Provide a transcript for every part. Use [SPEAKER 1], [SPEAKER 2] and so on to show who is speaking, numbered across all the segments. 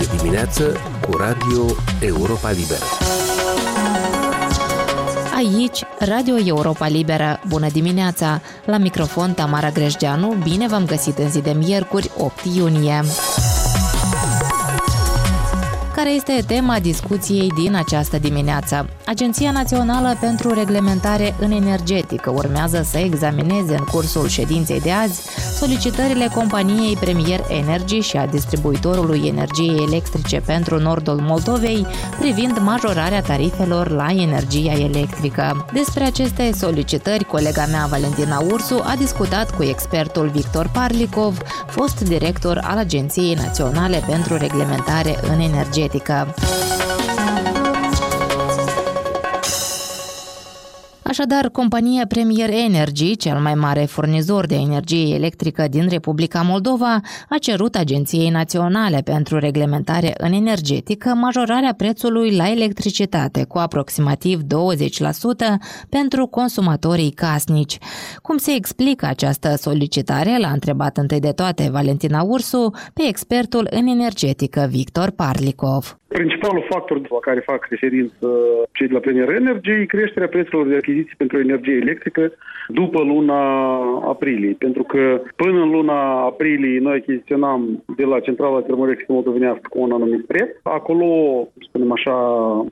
[SPEAKER 1] Este dimineață cu Radio Europa Liberă.
[SPEAKER 2] Aici, Radio Europa Liberă. Bună dimineața! La microfon Tamara Grejdeanu, bine v-am găsit în zi de miercuri, 8 iunie care este tema discuției din această dimineață. Agenția Națională pentru Reglementare în Energetică urmează să examineze în cursul ședinței de azi solicitările companiei Premier Energy și a distribuitorului energiei electrice pentru nordul Moldovei privind majorarea tarifelor la energia electrică. Despre aceste solicitări, colega mea Valentina Ursu a discutat cu expertul Victor Parlikov, fost director al Agenției Naționale pentru Reglementare în Energetică. Așadar, compania Premier Energy, cel mai mare furnizor de energie electrică din Republica Moldova, a cerut Agenției Naționale pentru Reglementare în Energetică majorarea prețului la electricitate cu aproximativ 20% pentru consumatorii casnici. Cum se explică această solicitare, l-a întrebat întâi de toate Valentina Ursu pe expertul în energetică Victor Parlikov.
[SPEAKER 3] Principalul factor la care fac referință cei de la Premier Energy e creșterea prețurilor de achiziții pentru energie electrică după luna aprilie. Pentru că până în luna aprilie noi achiziționam de la Centrala Termoelectrică Moldovenească cu un anumit preț. Acolo, spunem așa,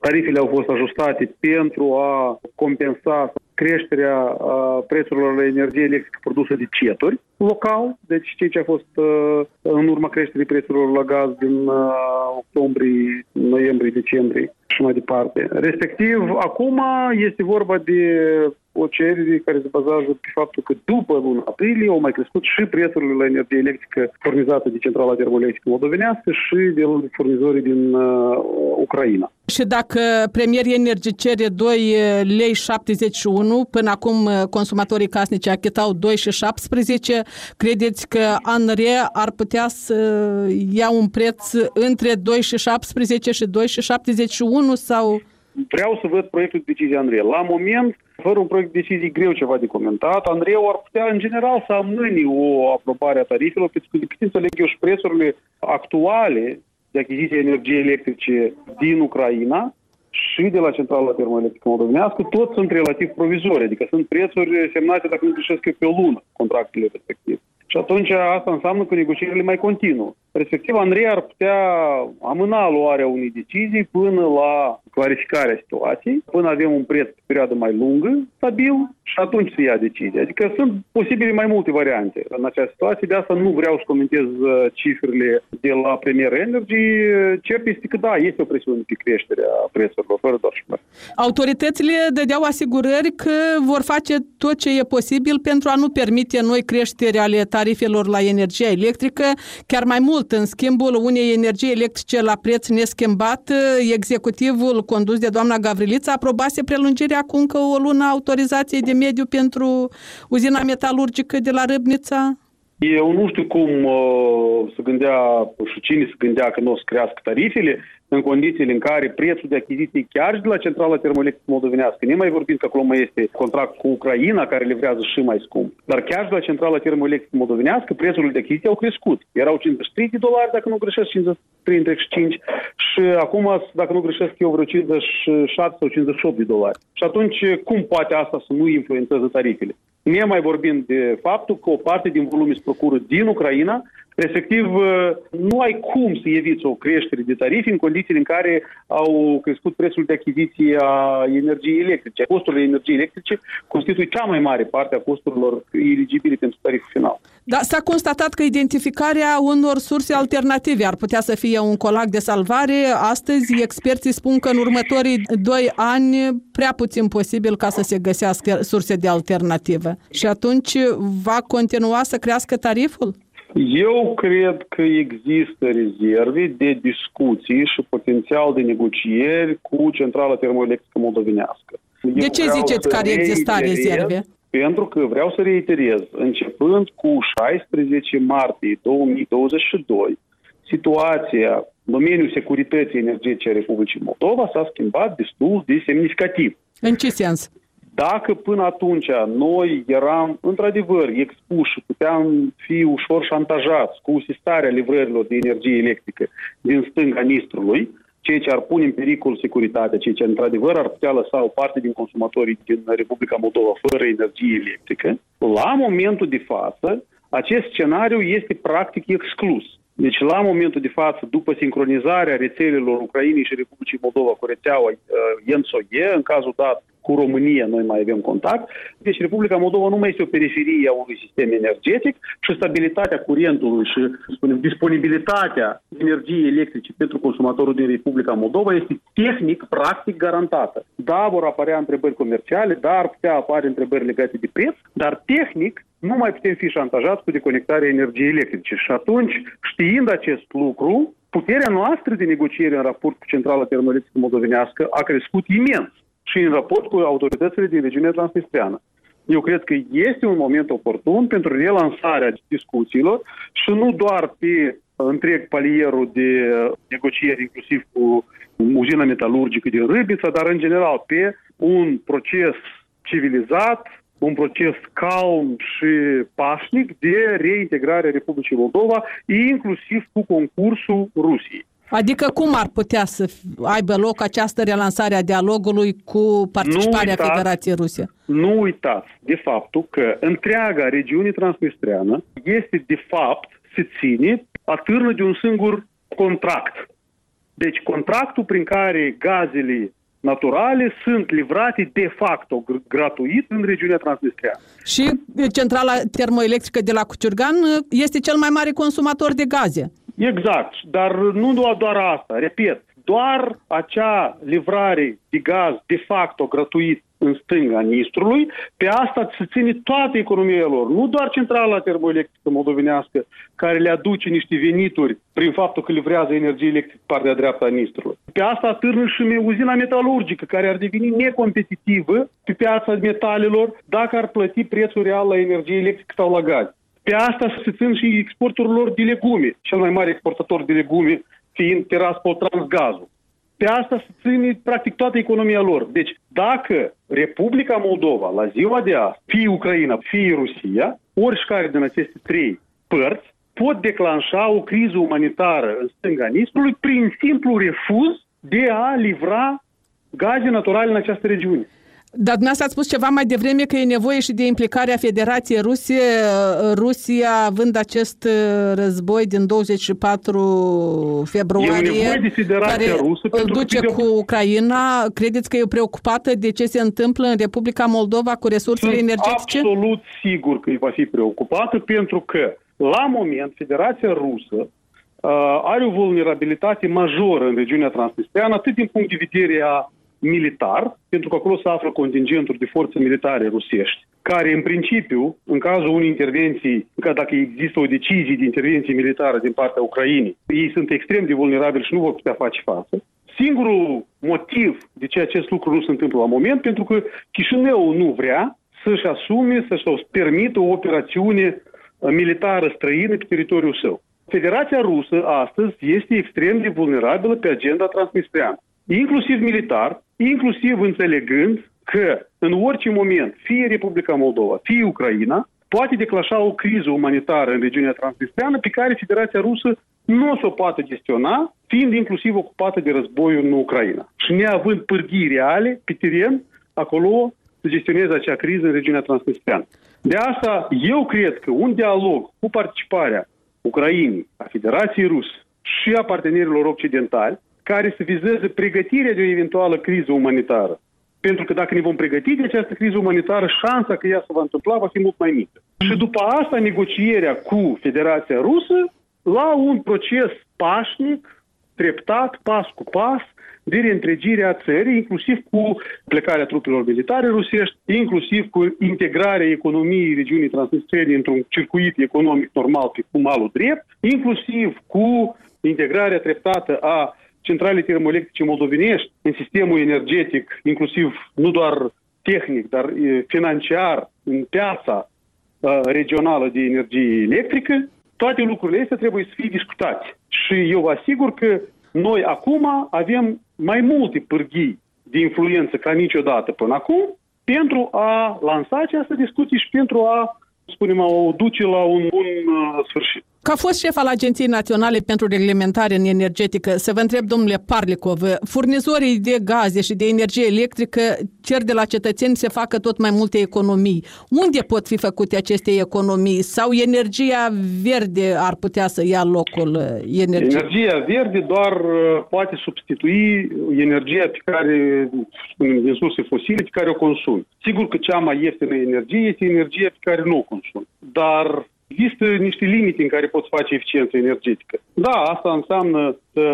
[SPEAKER 3] tarifele au fost ajustate pentru a compensa creșterea prețurilor la energie electrică produsă de ceturi local, deci ceea ce a fost în urma creșterii prețurilor la gaz din octombrie, noiembrie, decembrie și mai departe. Respectiv, acum este vorba de o cerere care se bazează pe faptul că după luna aprilie au mai crescut și prețurile la energie electrică furnizată de centrala termoelectrică moldovenească și de furnizorii din uh, Ucraina.
[SPEAKER 4] Și dacă Premier Energy cere 2 lei 71, până acum uh, consumatorii casnici achitau 2 și 17, credeți că ANRE ar putea să ia un preț între 2 și 17 și 2 și 71 sau...
[SPEAKER 3] Vreau să văd proiectul de decizie ANRE. La moment, fără un proiect de decizie greu ceva de comentat, Andreu ar putea în general să amâni o aprobare a tarifelor, pentru că de cât înțeleg eu și prețurile actuale de achiziție energie electrice din Ucraina și de la centrala termoelectrică moldovenească, tot sunt relativ provizori, adică sunt prețuri semnate, dacă nu greșesc eu, pe o lună, contractele respective. Și atunci asta înseamnă că negocierile mai continuă. Respectiv, Andrei ar putea amâna luarea unei decizii până la clarificarea situației, până avem un preț pe perioadă mai lungă, stabil, și atunci se ia decizia. Adică sunt posibile mai multe variante în această situație, de asta nu vreau să comentez uh, cifrele de la Premier Energy. Cert este că da, este o presiune pe creșterea prețurilor, fără doar și fără.
[SPEAKER 4] Autoritățile dădeau asigurări că vor face tot ce e posibil pentru a nu permite noi creșteri ale tarifelor la energie electrică, chiar mai mult, în schimbul unei energii electrice la preț neschimbat, executivul condus de doamna Gavrilița aprobase prelungirea cu încă o lună autorizației de mediu pentru uzina metalurgică de la Râbnița?
[SPEAKER 3] Eu nu știu cum uh, se gândea și cine se gândea că nu o să crească tarifele în condițiile în care prețul de achiziție chiar și de la centrala termoelectrică moldovenească, ne mai vorbim că acolo mai este contract cu Ucraina care livrează și mai scump, dar chiar și de la centrala termoelectrică moldovenească prețurile de achiziție au crescut. Erau 53 de dolari, dacă nu greșesc, 53 și acum, dacă nu greșesc eu, vreo 57 sau 58 de dolari. Și atunci, cum poate asta să nu influențeze tarifele? Ne mai vorbim de faptul că o parte din volume se procură din Ucraina, Respectiv, uh, nu ai cum să eviți o creștere de tarife în condițiile în care au crescut prețul de achiziție a energiei electrice. Costurile energiei electrice constituie cea mai mare parte a costurilor eligibile pentru tariful final.
[SPEAKER 4] Da, s-a constatat că identificarea unor surse alternative ar putea să fie un colac de salvare. Astăzi, experții spun că în următorii doi ani prea puțin posibil ca să se găsească surse de alternativă. Și atunci va continua să crească tariful?
[SPEAKER 3] Eu cred că există rezerve de discuții și potențial de negocieri cu centrala termoelectrică moldovenească.
[SPEAKER 4] De ce ziceți că ar exista rezerve?
[SPEAKER 3] Pentru că vreau să reiterez, începând cu 16 martie 2022, situația în domeniul securității energetice a Republicii Moldova s-a schimbat destul de semnificativ.
[SPEAKER 4] În ce sens?
[SPEAKER 3] Dacă până atunci noi eram într-adevăr expuși și puteam fi ușor șantajați cu sistarea livrărilor de energie electrică din stânga Nistrului, ceea ce ar pune în pericol securitatea, ceea ce într-adevăr ar putea lăsa o parte din consumatorii din Republica Moldova fără energie electrică, la momentul de față, acest scenariu este practic exclus. Deci, la momentul de față, după sincronizarea rețelelor Ucrainei și Republicii Moldova cu rețeaua uh, în cazul dat cu România noi mai avem contact, deci Republica Moldova nu mai este o periferie a unui sistem energetic și stabilitatea curentului și spunem, disponibilitatea energiei electrice pentru consumatorul din Republica Moldova este tehnic, practic garantată. Da, vor apărea întrebări comerciale, da, ar putea apare întrebări legate de preț, dar tehnic nu mai putem fi șantajați cu deconectarea energiei electrice. Și atunci, știind acest lucru, puterea noastră de negociere în raport cu Centrala Termoelectrică Moldovenească a crescut imens și în raport cu autoritățile din regiunea transnistreană. Eu cred că este un moment oportun pentru relansarea discuțiilor și nu doar pe întreg palierul de negocieri, inclusiv cu uzina metalurgică din Râbița, dar în general pe un proces civilizat, un proces calm și pașnic de reintegrare a Republicii Moldova, inclusiv cu concursul Rusiei.
[SPEAKER 4] Adică cum ar putea să aibă loc această relansare a dialogului cu participarea uitați, Federației Rusie?
[SPEAKER 3] Nu uitați de faptul că întreaga regiune transnistreană este de fapt, se ține, atârnă de un singur contract. Deci contractul prin care gazele naturale sunt livrate de facto gratuit în regiunea transnistreană.
[SPEAKER 4] Și centrala termoelectrică de la Cuciurgan este cel mai mare consumator de gaze.
[SPEAKER 3] Exact, dar nu doar, doar asta, repet, doar acea livrare de gaz de facto gratuit în stânga Nistrului, pe asta se ține toată economia lor, nu doar centrala termoelectrică moldovenească, care le aduce niște venituri prin faptul că livrează energie electrică partea dreaptă a Nistrului. Pe asta târnă și uzina metalurgică, care ar deveni necompetitivă pe piața metalelor dacă ar plăti prețul real la energie electrică sau la gaz. Pe asta se țin și exporturile lor de legume, cel mai mare exportator de legume fiind Tiraspol Transgazul. Pe asta se ține practic toată economia lor. Deci dacă Republica Moldova la ziua de azi, fie Ucraina, fie Rusia, oricare din aceste trei părți, pot declanșa o criză umanitară în stânga Nistrului prin simplu refuz de a livra gaze naturale în această regiune.
[SPEAKER 4] Dar dumneavoastră ați spus ceva mai devreme că e nevoie și de implicarea Federației Rusie, Rusia având acest uh, război din 24 februarie,
[SPEAKER 3] de care Rusă
[SPEAKER 4] îl duce cu Ucraina. Credeți că e preocupată de ce se întâmplă în Republica Moldova cu resursele
[SPEAKER 3] Sunt
[SPEAKER 4] energetice?
[SPEAKER 3] absolut sigur că va fi preocupată pentru că la moment Federația Rusă uh, are o vulnerabilitate majoră în regiunea transnistreană, atât din punct de vedere a militar, pentru că acolo se află contingenturi de forțe militare rusești, care în principiu, în cazul unei intervenții, că dacă există o decizie de intervenție militară din partea Ucrainei, ei sunt extrem de vulnerabili și nu vor putea face față. Singurul motiv de ce acest lucru nu se întâmplă la moment, pentru că Chișinău nu vrea să-și asume, să-și permită o operațiune militară străină pe teritoriul său. Federația Rusă astăzi este extrem de vulnerabilă pe agenda transnistreană, inclusiv militar, inclusiv înțelegând că în orice moment, fie Republica Moldova, fie Ucraina, poate declanșa o criză umanitară în regiunea transnistreană pe care Federația Rusă nu o să o poată gestiona, fiind inclusiv ocupată de războiul în Ucraina. Și neavând pârghii reale pe teren, acolo să gestioneze acea criză în regiunea transnistreană. De asta, eu cred că un dialog cu participarea Ucrainei, a Federației Rusă și a partenerilor occidentali care să vizeze pregătirea de o eventuală criză umanitară. Pentru că dacă ne vom pregăti de această criză umanitară, șansa că ea se va întâmpla va fi mult mai mică. Și după asta, negocierea cu Federația Rusă la un proces pașnic, treptat, pas cu pas, de reîntregire a țării, inclusiv cu plecarea trupelor militare rusești, inclusiv cu integrarea economiei regiunii Transnistrene într-un circuit economic normal pe cu malul drept, inclusiv cu integrarea treptată a centrale termoelectrice moldovenești în sistemul energetic, inclusiv nu doar tehnic, dar financiar, în piața regională de energie electrică, toate lucrurile astea trebuie să fie discutate. Și eu vă asigur că noi acum avem mai multe pârghii de influență ca niciodată până acum pentru a lansa această discuție și pentru a spunem, o duce la un bun uh, sfârșit.
[SPEAKER 4] Ca fost șef al Agenției Naționale pentru Reglementare în Energetică, să vă întreb, domnule Parlicov, furnizorii de gaze și de energie electrică cer de la cetățeni să facă tot mai multe economii. Unde pot fi făcute aceste economii? Sau energia verde ar putea să ia locul uh, energiei?
[SPEAKER 3] Energia verde doar uh, poate substitui energia pe care, spunem, din surse fosile pe care o consumi. Sigur că cea mai ieftină energie este energia pe care nu o consumi. Dar Există niște limite în care poți face eficiență energetică. Da, asta înseamnă să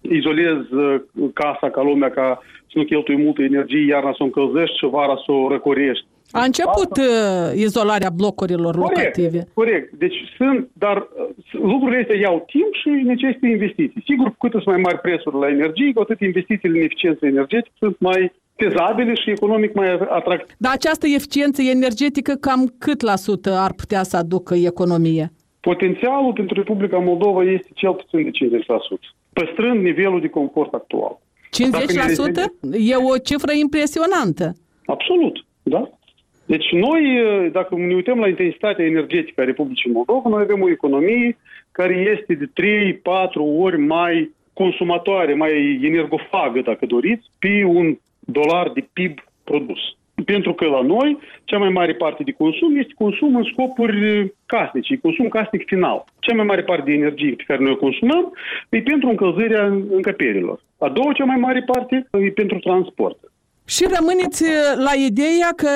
[SPEAKER 3] izolezi uh, casa ca lumea, ca să nu cheltui multă energie, iarna să o încălzești și vara să o răcorești.
[SPEAKER 4] A început asta... Uh, izolarea blocurilor corect, locative.
[SPEAKER 3] Corect. Deci sunt, dar uh, lucrurile astea iau timp și necesită investiții. Sigur, cu cât sunt mai mari prețuri la energie, cu atât investițiile în eficiență energetică sunt mai fezabile și economic mai atractive.
[SPEAKER 4] Dar această eficiență energetică cam cât la sută ar putea să aducă economie?
[SPEAKER 3] Potențialul pentru Republica Moldova este cel puțin de 50%, păstrând nivelul de confort actual.
[SPEAKER 4] 50%? E o cifră impresionantă.
[SPEAKER 3] Absolut, da. Deci noi, dacă ne uităm la intensitatea energetică a Republicii Moldova, noi avem o economie care este de 3-4 ori mai consumatoare, mai energofagă, dacă doriți, pe un dolar de PIB produs. Pentru că la noi, cea mai mare parte de consum este consum în scopuri casnice, consum casnic final. Cea mai mare parte de energie pe care noi o consumăm e pentru încălzirea încăperilor. A doua cea mai mare parte e pentru transport.
[SPEAKER 4] Și rămâneți la ideea că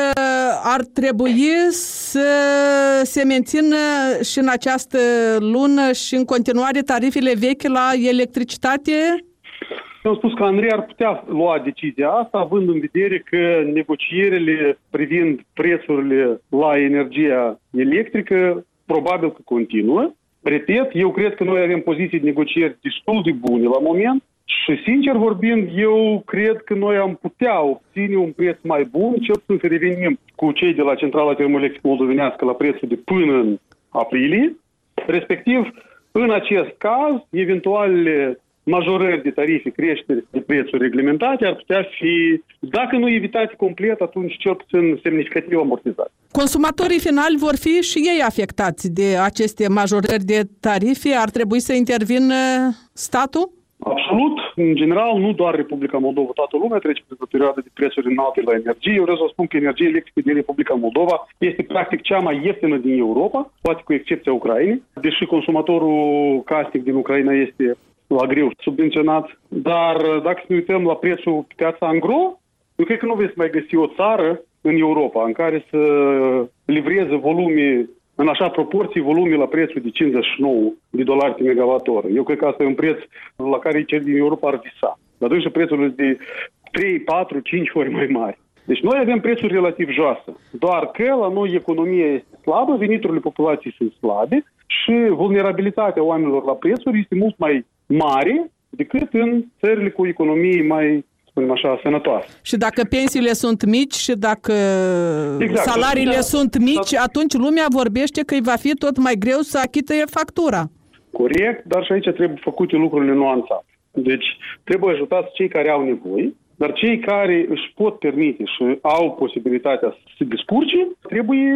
[SPEAKER 4] ar trebui să se mențină și în această lună și în continuare tarifele vechi la electricitate?
[SPEAKER 3] Eu am spus că Andrei ar putea lua decizia asta, având în vedere că negocierile privind prețurile la energia electrică probabil că continuă. Repet, eu cred că noi avem poziții de negocieri destul de bune la moment și, sincer vorbind, eu cred că noi am putea obține un preț mai bun, cel puțin să revenim cu cei de la Centrala Termoelectrică Moldovenească la prețul de până în aprilie. Respectiv, în acest caz, eventualele majorări de tarife, creșteri de prețuri reglementate ar putea fi, dacă nu evitate complet, atunci cel puțin semnificativ amortizate.
[SPEAKER 4] Consumatorii finali vor fi și ei afectați de aceste majorări de tarife? Ar trebui să intervină statul?
[SPEAKER 3] Absolut. În general, nu doar Republica Moldova, toată lumea trece printr-o perioadă de prețuri înalte la energie. Eu vreau să spun că energia electrică din Republica Moldova este practic cea mai ieftină din Europa, poate cu excepția Ucrainei, deși consumatorul casnic din Ucraina este la greu subvenționat. Dar dacă ne uităm la prețul pe piața angro, eu cred că nu veți mai găsi o țară în Europa în care să livreze volume în așa proporții volume la prețul de 59 de dolari pe megawatt Eu cred că asta e un preț la care cei din Europa ar visa. Dar și prețurile de 3, 4, 5 ori mai mari. Deci noi avem prețuri relativ joase. Doar că la noi economia este slabă, veniturile populației sunt slabe și vulnerabilitatea oamenilor la prețuri este mult mai mare decât în țările cu economii mai spunem așa, sănătoase.
[SPEAKER 4] Și dacă pensiile sunt mici și dacă exact. salariile da, sunt mici, da. atunci lumea vorbește că îi va fi tot mai greu să achite factura.
[SPEAKER 3] Corect, dar și aici trebuie făcute lucrurile nuanțate. Deci trebuie ajutați cei care au nevoie, dar cei care își pot permite și au posibilitatea să se descurce, trebuie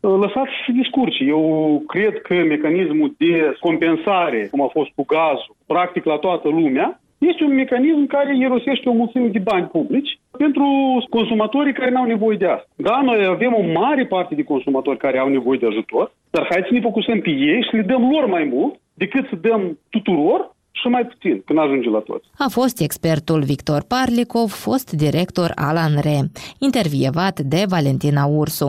[SPEAKER 3] uh, lăsați să se descurce. Eu cred că mecanismul de compensare, cum a fost cu gazul, practic la toată lumea, este un mecanism care irosește o mulțime de bani publici pentru consumatorii care nu au nevoie de asta. Da, noi avem o mare parte de consumatori care au nevoie de ajutor, dar hai să ne focusăm pe ei și le dăm lor mai mult decât să dăm tuturor și mai puțin, când ajunge la toți.
[SPEAKER 2] A fost expertul Victor Parlicov, fost director al ANRE, intervievat de Valentina Ursu.